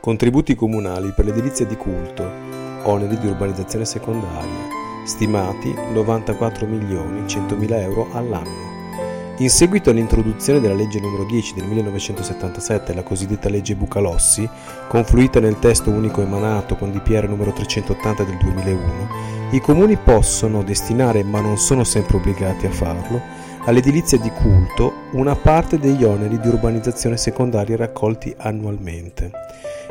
Contributi comunali per l'edilizia di culto, oneri di urbanizzazione secondaria, stimati 94 milioni 100 mila euro all'anno. In seguito all'introduzione della legge n. 10 del 1977, la cosiddetta legge Bucalossi, confluita nel testo unico emanato con DPR n. 380 del 2001, i comuni possono destinare, ma non sono sempre obbligati a farlo, all'edilizia di culto una parte degli oneri di urbanizzazione secondaria raccolti annualmente.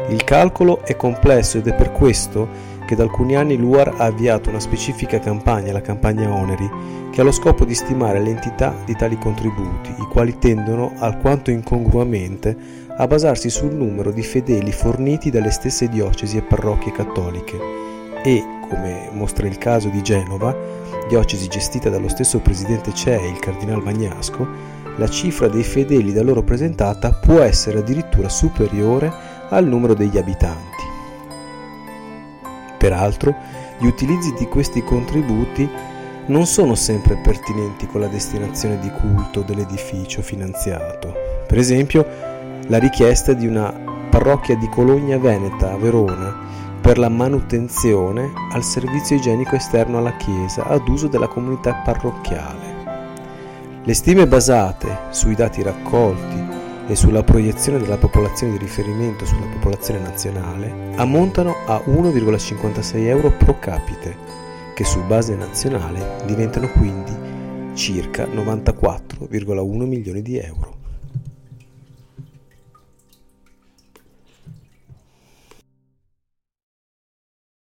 Il calcolo è complesso ed è per questo che da alcuni anni l'UAR ha avviato una specifica campagna, la campagna Oneri, che ha lo scopo di stimare l'entità di tali contributi, i quali tendono, alquanto incongruamente, a basarsi sul numero di fedeli forniti dalle stesse diocesi e parrocchie cattoliche. E, come mostra il caso di Genova, diocesi gestita dallo stesso presidente CEE, il cardinal Magnasco, la cifra dei fedeli da loro presentata può essere addirittura superiore al numero degli abitanti. Peraltro, gli utilizzi di questi contributi non sono sempre pertinenti con la destinazione di culto dell'edificio finanziato. Per esempio, la richiesta di una parrocchia di Cologna Veneta a Verona per la manutenzione al servizio igienico esterno alla chiesa ad uso della comunità parrocchiale. Le stime basate sui dati raccolti e sulla proiezione della popolazione di riferimento sulla popolazione nazionale ammontano a 1,56 euro pro capite, che su base nazionale diventano quindi circa 94,1 milioni di euro.